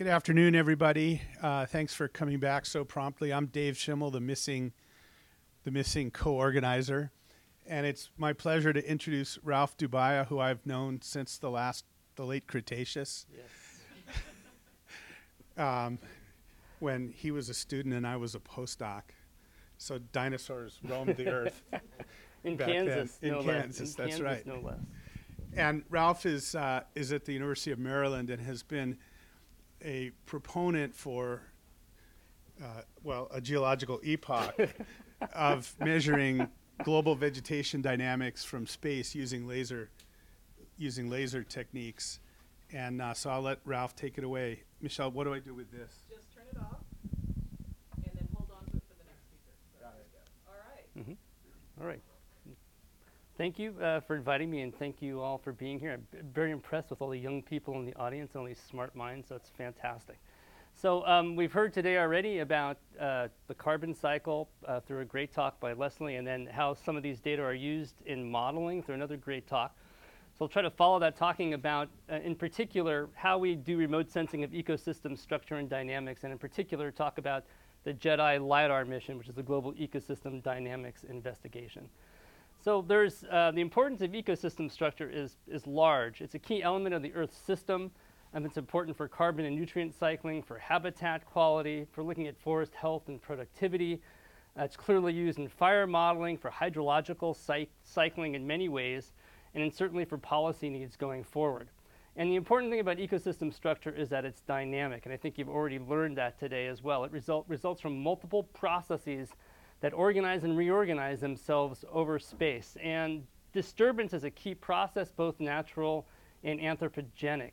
Good afternoon, everybody. Uh, thanks for coming back so promptly. I'm Dave Schimel, the missing, the missing co-organizer, and it's my pleasure to introduce Ralph Dubayah, who I've known since the last, the late Cretaceous. Yes. um, when he was a student and I was a postdoc. So dinosaurs roamed the earth. In Kansas, then. In no Kansas. In that's Kansas, right. no less. And Ralph is uh, is at the University of Maryland and has been a proponent for uh, well a geological epoch of measuring global vegetation dynamics from space using laser using laser techniques. And uh, so I'll let Ralph take it away. Michelle, what do I do with this? Just turn it off and then hold on to it for the next speaker. So there you go. All right. All right. Thank you uh, for inviting me, and thank you all for being here. I'm very impressed with all the young people in the audience, and all these smart minds, so it's fantastic. So um, we've heard today already about uh, the carbon cycle uh, through a great talk by Leslie, and then how some of these data are used in modeling through another great talk. So I'll try to follow that, talking about, uh, in particular, how we do remote sensing of ecosystem structure and dynamics, and in particular, talk about the GEDI LiDAR mission, which is the Global Ecosystem Dynamics Investigation. So there's uh, the importance of ecosystem structure is, is large. It's a key element of the Earth system, and it's important for carbon and nutrient cycling, for habitat quality, for looking at forest health and productivity. Uh, it's clearly used in fire modeling, for hydrological cy- cycling in many ways, and certainly for policy needs going forward. And the important thing about ecosystem structure is that it's dynamic, and I think you've already learned that today as well. It result, results from multiple processes that organize and reorganize themselves over space. And disturbance is a key process, both natural and anthropogenic.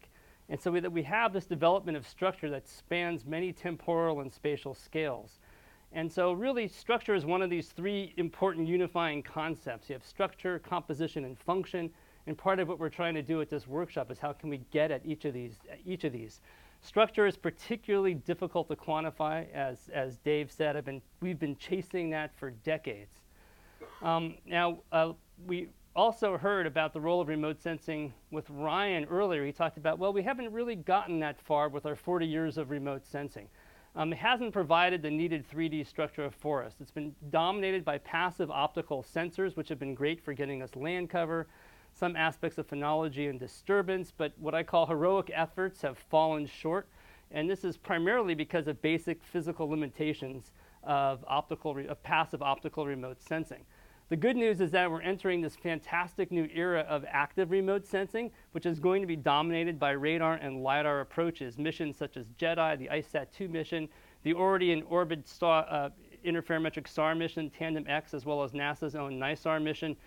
And so we, that we have this development of structure that spans many temporal and spatial scales. And so really structure is one of these three important unifying concepts. You have structure, composition, and function. And part of what we're trying to do at this workshop is how can we get at each of these, each of these. Structure is particularly difficult to quantify, as, as Dave said. I've been, we've been chasing that for decades. Um, now, uh, we also heard about the role of remote sensing with Ryan earlier. He talked about, well, we haven't really gotten that far with our 40 years of remote sensing. Um, it hasn't provided the needed 3D structure of forests. It's been dominated by passive optical sensors, which have been great for getting us land cover, some aspects of phenology and disturbance, but what I call heroic efforts have fallen short. And this is primarily because of basic physical limitations of, optical re- of passive optical remote sensing. The good news is that we're entering this fantastic new era of active remote sensing, which is going to be dominated by radar and LiDAR approaches. Missions such as GEDI, the ICESat-2 mission, the already in orbit star, uh, interferometric SAR mission, Tandem X, as well as NASA's own NISAR mission,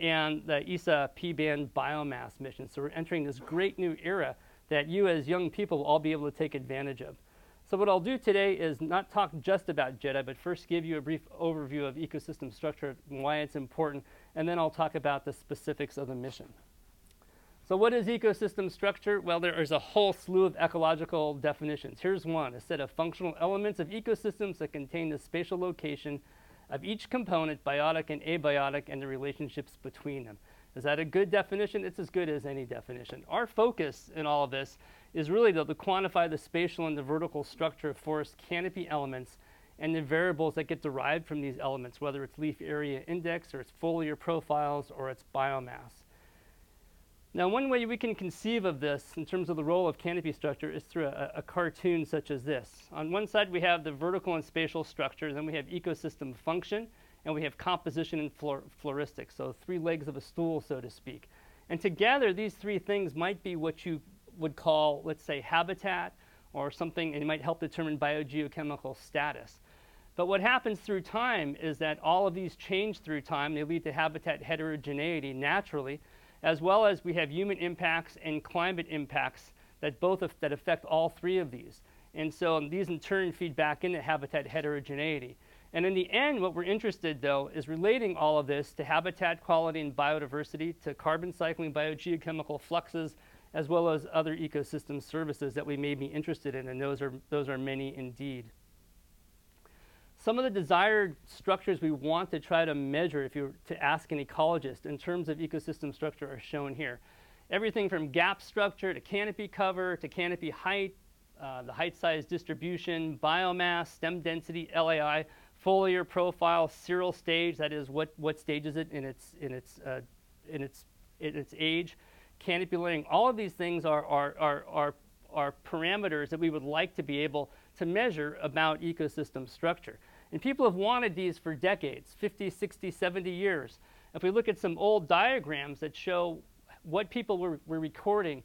and the ESA P-band biomass mission. So we're entering this great new era that you as young people will all be able to take advantage of. So what I'll do today is not talk just about GEDI, but first give you a brief overview of ecosystem structure and why it's important, and then I'll talk about the specifics of the mission. So what is ecosystem structure? Well, there is a whole slew of ecological definitions. Here's one, a set of functional elements of ecosystems that contain the spatial location of each component, biotic and abiotic, and the relationships between them. Is that a good definition? It's as good as any definition. Our focus in all of this is really to, to quantify the spatial and the vertical structure of forest canopy elements and the variables that get derived from these elements, whether it's leaf area index or its foliar profiles or its biomass. Now, one way we can conceive of this in terms of the role of canopy structure is through a, a, cartoon such as this. On one side, we have the vertical and spatial structure, then we have ecosystem function, and we have composition and flor- floristics, so three legs of a stool, so to speak. And together, these three things might be what you would call, let's say, habitat or something, and it might help determine biogeochemical status. But what happens through time is that all of these change through time. They lead to habitat heterogeneity naturally, as well as we have human impacts and climate impacts that both af- that affect all three of these. And so um, these in turn feed back into habitat heterogeneity. And in the end, what we're interested though is relating all of this to habitat quality and biodiversity, to carbon cycling, biogeochemical fluxes, as well as other ecosystem services that we may be interested in, and those are, those are many indeed. Some of the desired structures we want to try to measure, if you were to ask an ecologist, in terms of ecosystem structure are shown here. Everything from gap structure to canopy cover to canopy height, uh, the height size distribution, biomass, stem density, LAI, foliar profile, seral stage, that is what, what stage is it in its, in its, uh, in its, in its age, canopy layering, all of these things are, are, are, are, are parameters that we would like to be able to measure about ecosystem structure. And people have wanted these for decades, 50, 60, 70 years. If we look at some old diagrams that show what people were, were recording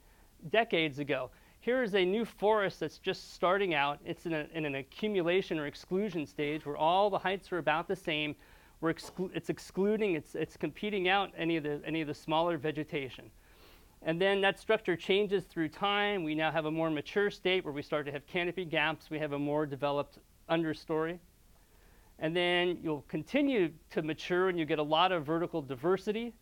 decades ago, here is a new forest that's just starting out. It's in, a, in an accumulation or exclusion stage where all the heights are about the same. We're exclu it's excluding, it's, it's competing out any of, the, any of the smaller vegetation. And then that structure changes through time. We now have a more mature state where we start to have canopy gaps. We have a more developed understory. And then you'll continue to mature and you get a lot of vertical diversity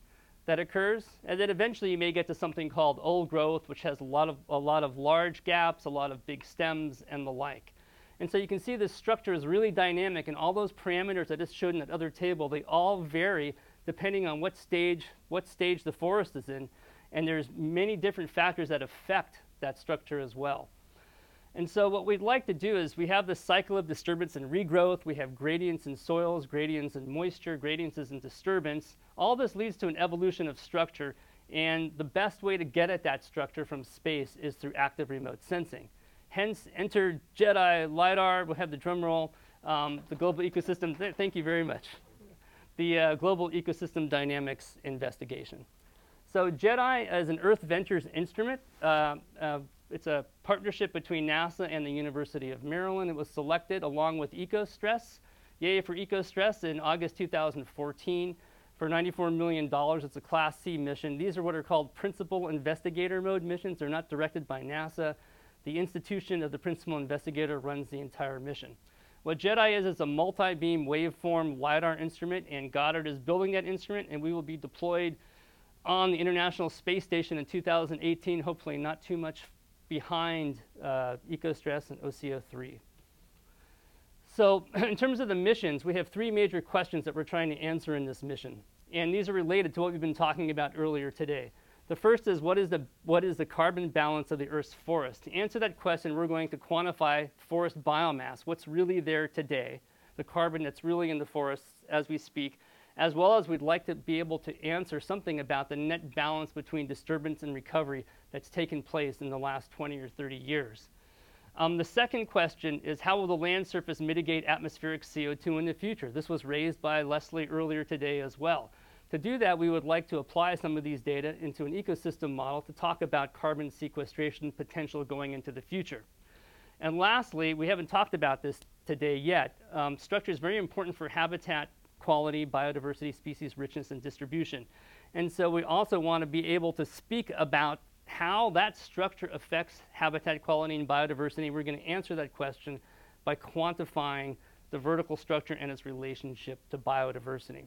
that occurs. And then eventually you may get to something called old growth, which has a lot of, a lot of large gaps, a lot of big stems, and the like. And so you can see this structure is really dynamic, and all those parameters I just showed in that other table, they all vary depending on what stage, what stage the forest is in. And there's many different factors that affect that structure as well. And so what we'd like to do is we have this cycle of disturbance and regrowth. We have gradients in soils, gradients in moisture, gradients in disturbance. All this leads to an evolution of structure. And the best way to get at that structure from space is through active remote sensing. Hence, enter GEDI, LIDAR, we'll have the drum roll, um, the Global Ecosystem, th thank you very much. The uh, Global Ecosystem Dynamics Investigation. So GEDI is an Earth Ventures instrument. Uh, uh, it's a partnership between NASA and the University of Maryland. It was selected along with EcoStress, yay for EcoStress, in August 2014 for $94 million. It's a Class C mission. These are what are called principal investigator mode missions. They're not directed by NASA. The institution of the principal investigator runs the entire mission. What GEDI is, is a multi-beam waveform LiDAR instrument, and Goddard is building that instrument, and we will be deployed on the International Space Station in 2018, hopefully not too much behind uh, EcoStress and OCO3. So in terms of the missions, we have three major questions that we're trying to answer in this mission. And these are related to what we've been talking about earlier today. The first is what is the, what is the carbon balance of the Earth's forest? To answer that question, we're going to quantify forest biomass, what's really there today, the carbon that's really in the forests as we speak, as well as we'd like to be able to answer something about the net balance between disturbance and recovery that's taken place in the last 20 or 30 years. Um, the second question is how will the land surface mitigate atmospheric CO2 in the future? This was raised by Leslie earlier today as well. To do that, we would like to apply some of these data into an ecosystem model to talk about carbon sequestration potential going into the future. And lastly, we haven't talked about this today yet. Um, structure is very important for habitat quality, biodiversity, species richness, and distribution. And so we also want to be able to speak about how that structure affects habitat quality and biodiversity. We're going to answer that question by quantifying the vertical structure and its relationship to biodiversity.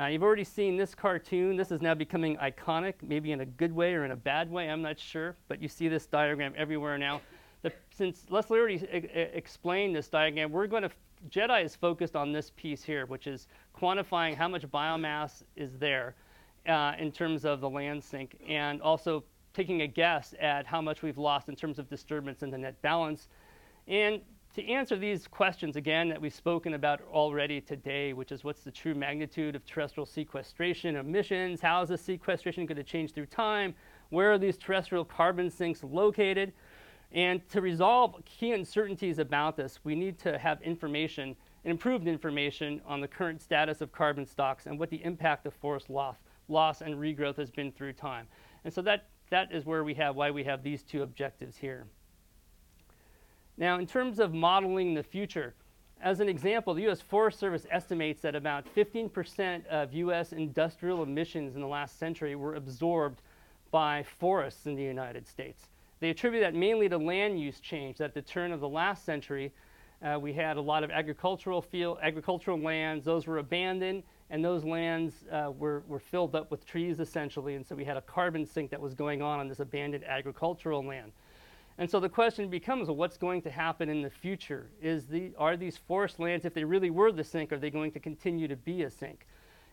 Uh, you've already seen this cartoon. This is now becoming iconic, maybe in a good way or in a bad way, I'm not sure, but you see this diagram everywhere now. The, since Leslie already explained this diagram, we're going to, GEDI is focused on this piece here, which is quantifying how much biomass is there uh, in terms of the land sink and also taking a guess at how much we've lost in terms of disturbance in the net balance. And to answer these questions again that we've spoken about already today, which is what's the true magnitude of terrestrial sequestration emissions, how is the sequestration going to change through time, where are these terrestrial carbon sinks located, and to resolve key uncertainties about this, we need to have information, improved information on the current status of carbon stocks and what the impact of forest loss loss and regrowth has been through time. And so that, that is where we have, why we have these two objectives here. Now, in terms of modeling the future, as an example, the U.S. Forest Service estimates that about 15% of U.S. industrial emissions in the last century were absorbed by forests in the United States. They attribute that mainly to land use change, at the turn of the last century, uh, we had a lot of agricultural field, agricultural lands, those were abandoned, and those lands uh, were, were filled up with trees essentially, and so we had a carbon sink that was going on on this abandoned agricultural land. And so the question becomes, well, what's going to happen in the future? Is the, are these forest lands, if they really were the sink, are they going to continue to be a sink?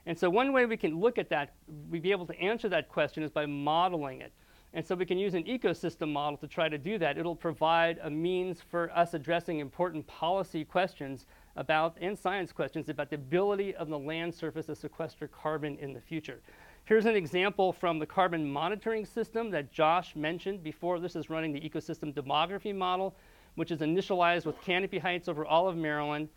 And so one way we can look at that, we'd be able to answer that question is by modeling it. And so we can use an ecosystem model to try to do that. It'll provide a means for us addressing important policy questions about, and science questions about the ability of the land surface to sequester carbon in the future. Here's an example from the carbon monitoring system that Josh mentioned before. This is running the ecosystem demography model, which is initialized with canopy heights over all of Maryland.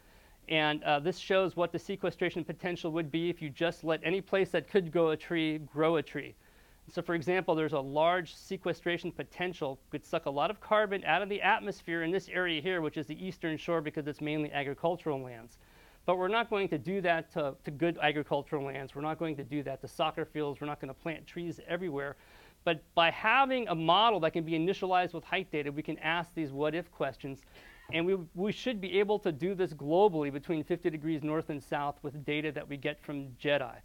And uh, this shows what the sequestration potential would be if you just let any place that could grow a tree grow a tree. So for example, there's a large sequestration potential, could suck a lot of carbon out of the atmosphere in this area here, which is the eastern shore because it's mainly agricultural lands. But we're not going to do that to, to good agricultural lands. We're not going to do that to soccer fields. We're not going to plant trees everywhere. But by having a model that can be initialized with height data, we can ask these what if questions. And we, we should be able to do this globally between 50 degrees north and south with data that we get from GEDI.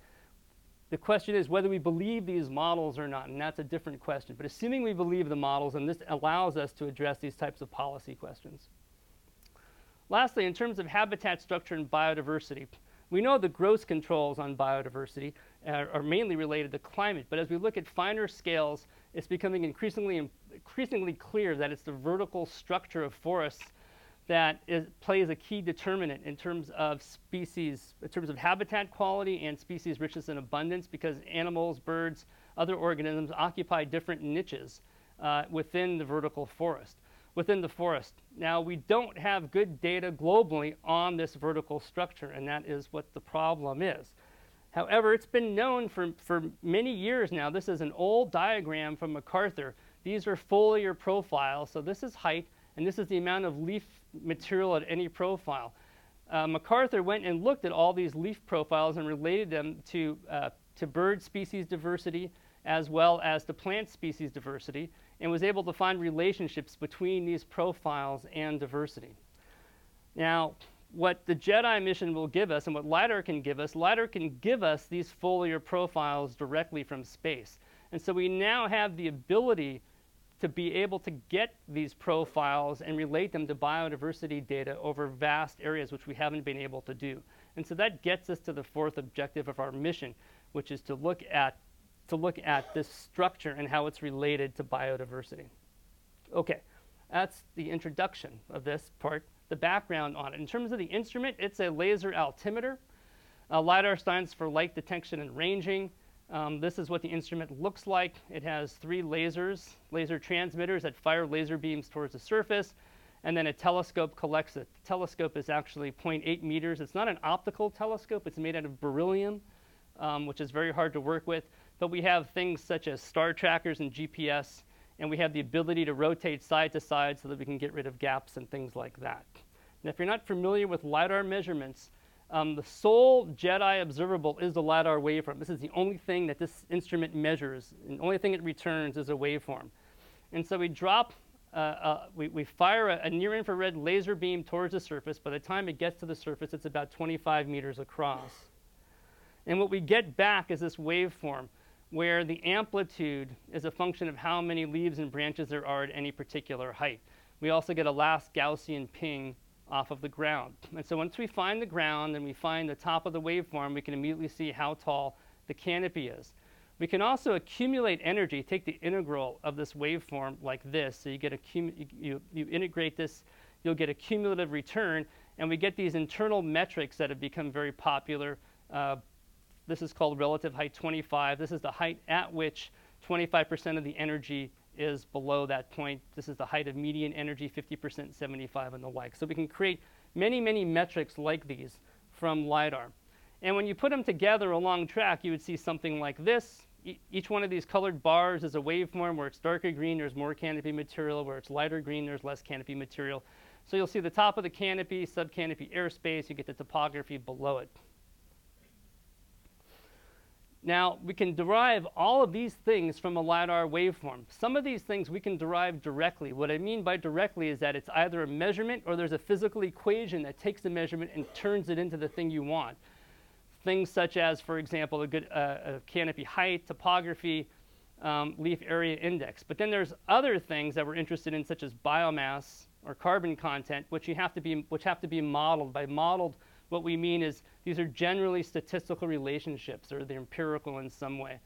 The question is whether we believe these models or not, and that's a different question. But assuming we believe the models, and this allows us to address these types of policy questions. Lastly, in terms of habitat structure and biodiversity, we know the gross controls on biodiversity are, are, mainly related to climate, but as we look at finer scales, it's becoming increasingly, increasingly clear that it's the vertical structure of forests that is, plays a key determinant in terms of species, in terms of habitat quality and species richness and abundance, because animals, birds, other organisms occupy different niches uh, within the vertical forest, within the forest. Now, we don't have good data globally on this vertical structure, and that is what the problem is. However, it's been known for, for many years now. This is an old diagram from MacArthur. These are foliar profiles, so this is height, and this is the amount of leaf material at any profile. Uh, MacArthur went and looked at all these leaf profiles and related them to, uh, to bird species diversity as well as to plant species diversity and was able to find relationships between these profiles and diversity. Now, what the GEDI mission will give us and what LIDAR can give us, LIDAR can give us these foliar profiles directly from space. And so we now have the ability to be able to get these profiles and relate them to biodiversity data over vast areas, which we haven't been able to do. And so that gets us to the fourth objective of our mission, which is to look at, to look at this structure and how it's related to biodiversity. Okay, that's the introduction of this part, the background on it. In terms of the instrument, it's a laser altimeter. Uh, LiDAR stands for light detection and ranging. Um, this is what the instrument looks like. It has three lasers, laser transmitters that fire laser beams towards the surface, and then a telescope collects it. The telescope is actually 0.8 meters. It's not an optical telescope. It's made out of beryllium, um, which is very hard to work with. But we have things such as star trackers and GPS, and we have the ability to rotate side to side so that we can get rid of gaps and things like that. And if you're not familiar with LiDAR measurements, um, the sole GEDI observable is the LiDAR waveform. This is the only thing that this instrument measures. And the only thing it returns is a waveform. And so we drop, uh, uh, we, we fire a, a near-infrared laser beam towards the surface. By the time it gets to the surface, it's about 25 meters across. And what we get back is this waveform where the amplitude is a function of how many leaves and branches there are at any particular height. We also get a last Gaussian ping off of the ground. And so once we find the ground and we find the top of the waveform, we can immediately see how tall the canopy is. We can also accumulate energy, take the integral of this waveform like this. So you get a you, you integrate this, you'll get a cumulative return, and we get these internal metrics that have become very popular. Uh, this is called relative height 25. This is the height at which 25% of the energy is below that point. This is the height of median energy, 50%, 75, and the like. So we can create many, many metrics like these from LiDAR. And when you put them together along track, you would see something like this. Each one of these colored bars is a waveform where it's darker green, there's more canopy material. Where it's lighter green, there's less canopy material. So you'll see the top of the canopy, subcanopy airspace, you get the topography below it. Now, we can derive all of these things from a LiDAR waveform. Some of these things we can derive directly. What I mean by directly is that it's either a measurement or there's a physical equation that takes the measurement and turns it into the thing you want. Things such as, for example, a good uh, a canopy height, topography, um, leaf area index. But then there's other things that we're interested in, such as biomass or carbon content, which, you have, to be, which have to be modeled. By modeled, what we mean is these are generally statistical relationships or they're empirical in some way.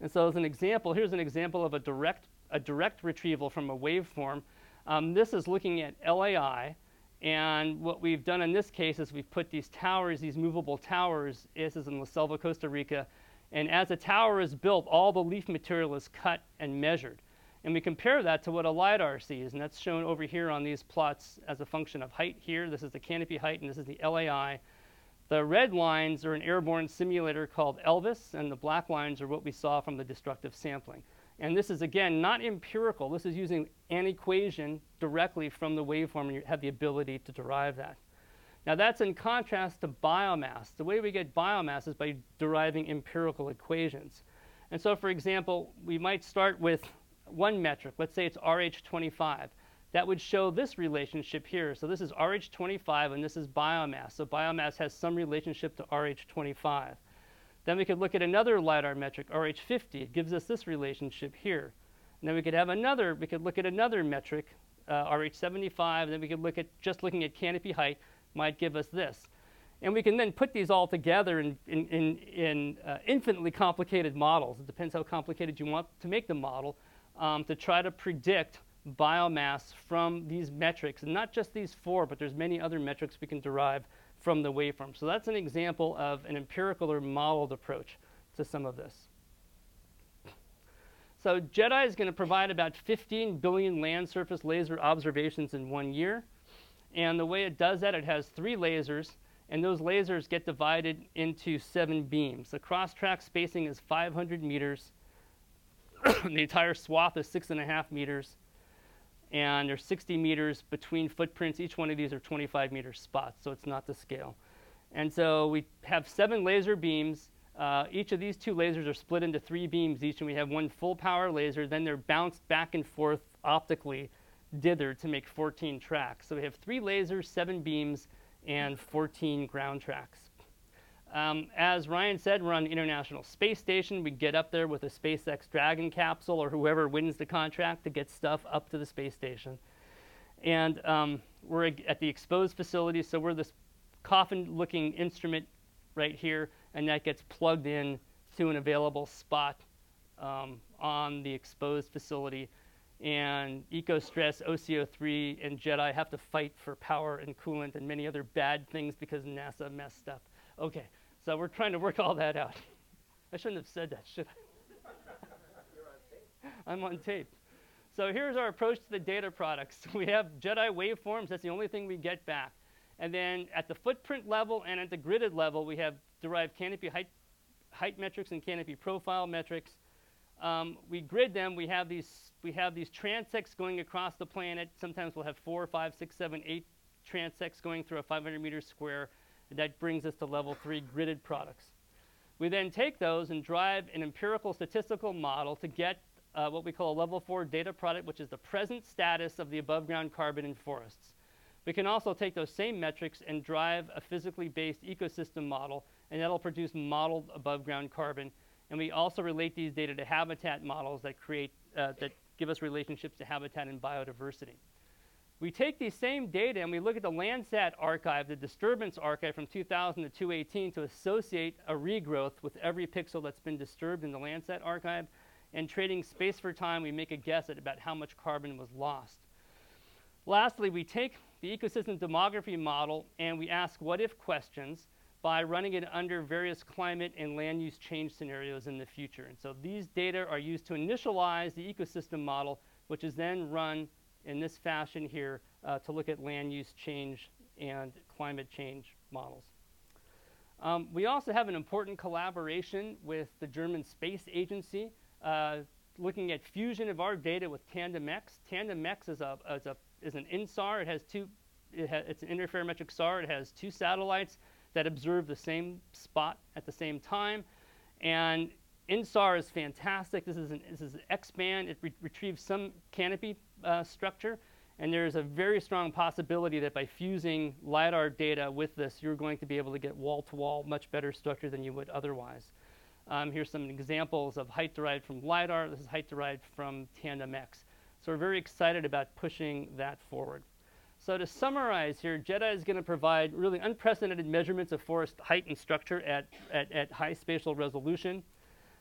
And so as an example, here's an example of a direct, a direct retrieval from a waveform. Um, this is looking at LAI, and what we've done in this case is we've put these towers, these movable towers, this is in La Selva, Costa Rica, and as a tower is built, all the leaf material is cut and measured. And we compare that to what a LiDAR sees, and that's shown over here on these plots as a function of height here. This is the canopy height, and this is the LAI. The red lines are an airborne simulator called LVIS, and the black lines are what we saw from the destructive sampling. And this is, again, not empirical. This is using an equation directly from the waveform, and you have the ability to derive that. Now, that's in contrast to biomass. The way we get biomass is by deriving empirical equations. And so, for example, we might start with one metric. Let's say it's RH25. That would show this relationship here. So this is RH25 and this is biomass. So biomass has some relationship to RH25. Then we could look at another LiDAR metric, RH50. It gives us this relationship here. And then we could have another, we could look at another metric, uh, RH75, and then we could look at just looking at canopy height might give us this. And we can then put these all together in, in, in, in uh, infinitely complicated models. It depends how complicated you want to make the model um, to try to predict biomass from these metrics, and not just these four, but there's many other metrics we can derive from the waveform. So that's an example of an empirical or modeled approach to some of this. So GEDI is going to provide about 15 billion land surface laser observations in one year. And the way it does that, it has three lasers, and those lasers get divided into seven beams. The cross-track spacing is 500 meters. the entire swath is six and a half meters and there's 60 meters between footprints. Each one of these are 25 meter spots, so it's not to scale. And so we have seven laser beams. Uh, each of these two lasers are split into three beams each, and we have one full power laser. Then they're bounced back and forth optically, dithered to make 14 tracks. So we have three lasers, seven beams, and 14 ground tracks. Um, as Ryan said, we're on the International Space Station. We get up there with a SpaceX Dragon capsule or whoever wins the contract to get stuff up to the space station. And um, we're at the exposed facility, so we're this coffin looking instrument right here, and that gets plugged in to an available spot um, on the exposed facility. And EcoStress, OCO3, and GEDI have to fight for power and coolant and many other bad things because NASA messed up. Okay, so we're trying to work all that out. I shouldn't have said that, should I? I'm on tape. So here's our approach to the data products. We have GEDI waveforms. That's the only thing we get back. And then at the footprint level and at the gridded level, we have derived canopy height, height metrics and canopy profile metrics. Um, we grid them. We have these we have these transects going across the planet. Sometimes we'll have four, five, six, seven, eight transects going through a 500 meter square. That brings us to level three gridded products. We then take those and drive an empirical statistical model to get uh, what we call a level four data product, which is the present status of the above ground carbon in forests. We can also take those same metrics and drive a physically based ecosystem model, and that'll produce modeled above ground carbon. And we also relate these data to habitat models that create, uh, that give us relationships to habitat and biodiversity. We take these same data and we look at the Landsat archive, the disturbance archive from 2000 to 2018 to associate a regrowth with every pixel that's been disturbed in the Landsat archive. And trading space for time, we make a guess at about how much carbon was lost. Lastly, we take the ecosystem demography model and we ask what if questions by running it under various climate and land use change scenarios in the future. And so these data are used to initialize the ecosystem model, which is then run in this fashion here uh, to look at land use change and climate change models. Um, we also have an important collaboration with the German Space Agency, uh, looking at fusion of our data with TandemX. TandemX is, a, is, a, is an INSAR. It has two, it ha it's an interferometric SAR. It has two satellites that observe the same spot at the same time. And INSAR is fantastic. This is an, X-band. It re retrieves some canopy uh, structure. And there's a very strong possibility that by fusing LiDAR data with this, you're going to be able to get wall-to-wall much better structure than you would otherwise. Um, here's some examples of height derived from LiDAR. This is height derived from TandemX. So we're very excited about pushing that forward. So to summarize here, GEDI is going to provide really unprecedented measurements of forest height and structure at, at, at high spatial resolution.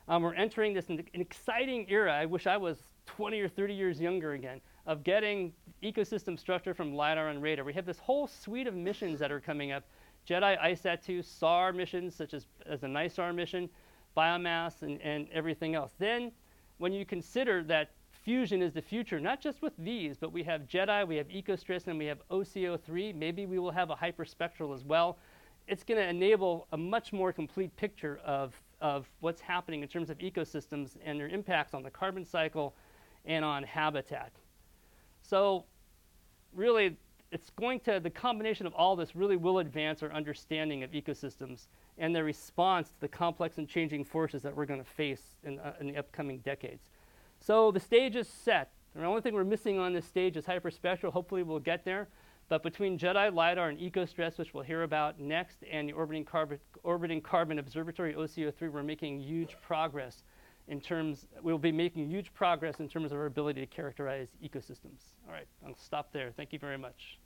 Um, we're entering this an, exciting era. I wish I was 20 or 30 years younger again of getting ecosystem structure from LiDAR and radar. We have this whole suite of missions that are coming up. GEDI ICESat-2, SAR missions, such as, as a NISAR mission, biomass, and, and everything else. Then, when you consider that fusion is the future, not just with these, but we have GEDI, we have EcoStress, and we have OCO3. Maybe we will have a hyperspectral as well. It's going to enable a much more complete picture of, of what's happening in terms of ecosystems and their impacts on the carbon cycle and on habitat. So, really, it's going to, the combination of all this really will advance our understanding of ecosystems and their response to the complex and changing forces that we're going to face in, uh, in the upcoming decades. So the stage is set. The only thing we're missing on this stage is hyperspectral. Hopefully we'll get there. But between GEDI, LiDAR, and EcoStress, which we'll hear about next, and the Orbiting Carbon, Orbiting Carbon Observatory, OCO3, we're making huge progress in terms, we'll be making huge progress in terms of our ability to characterize ecosystems. All right, I'll stop there. Thank you very much.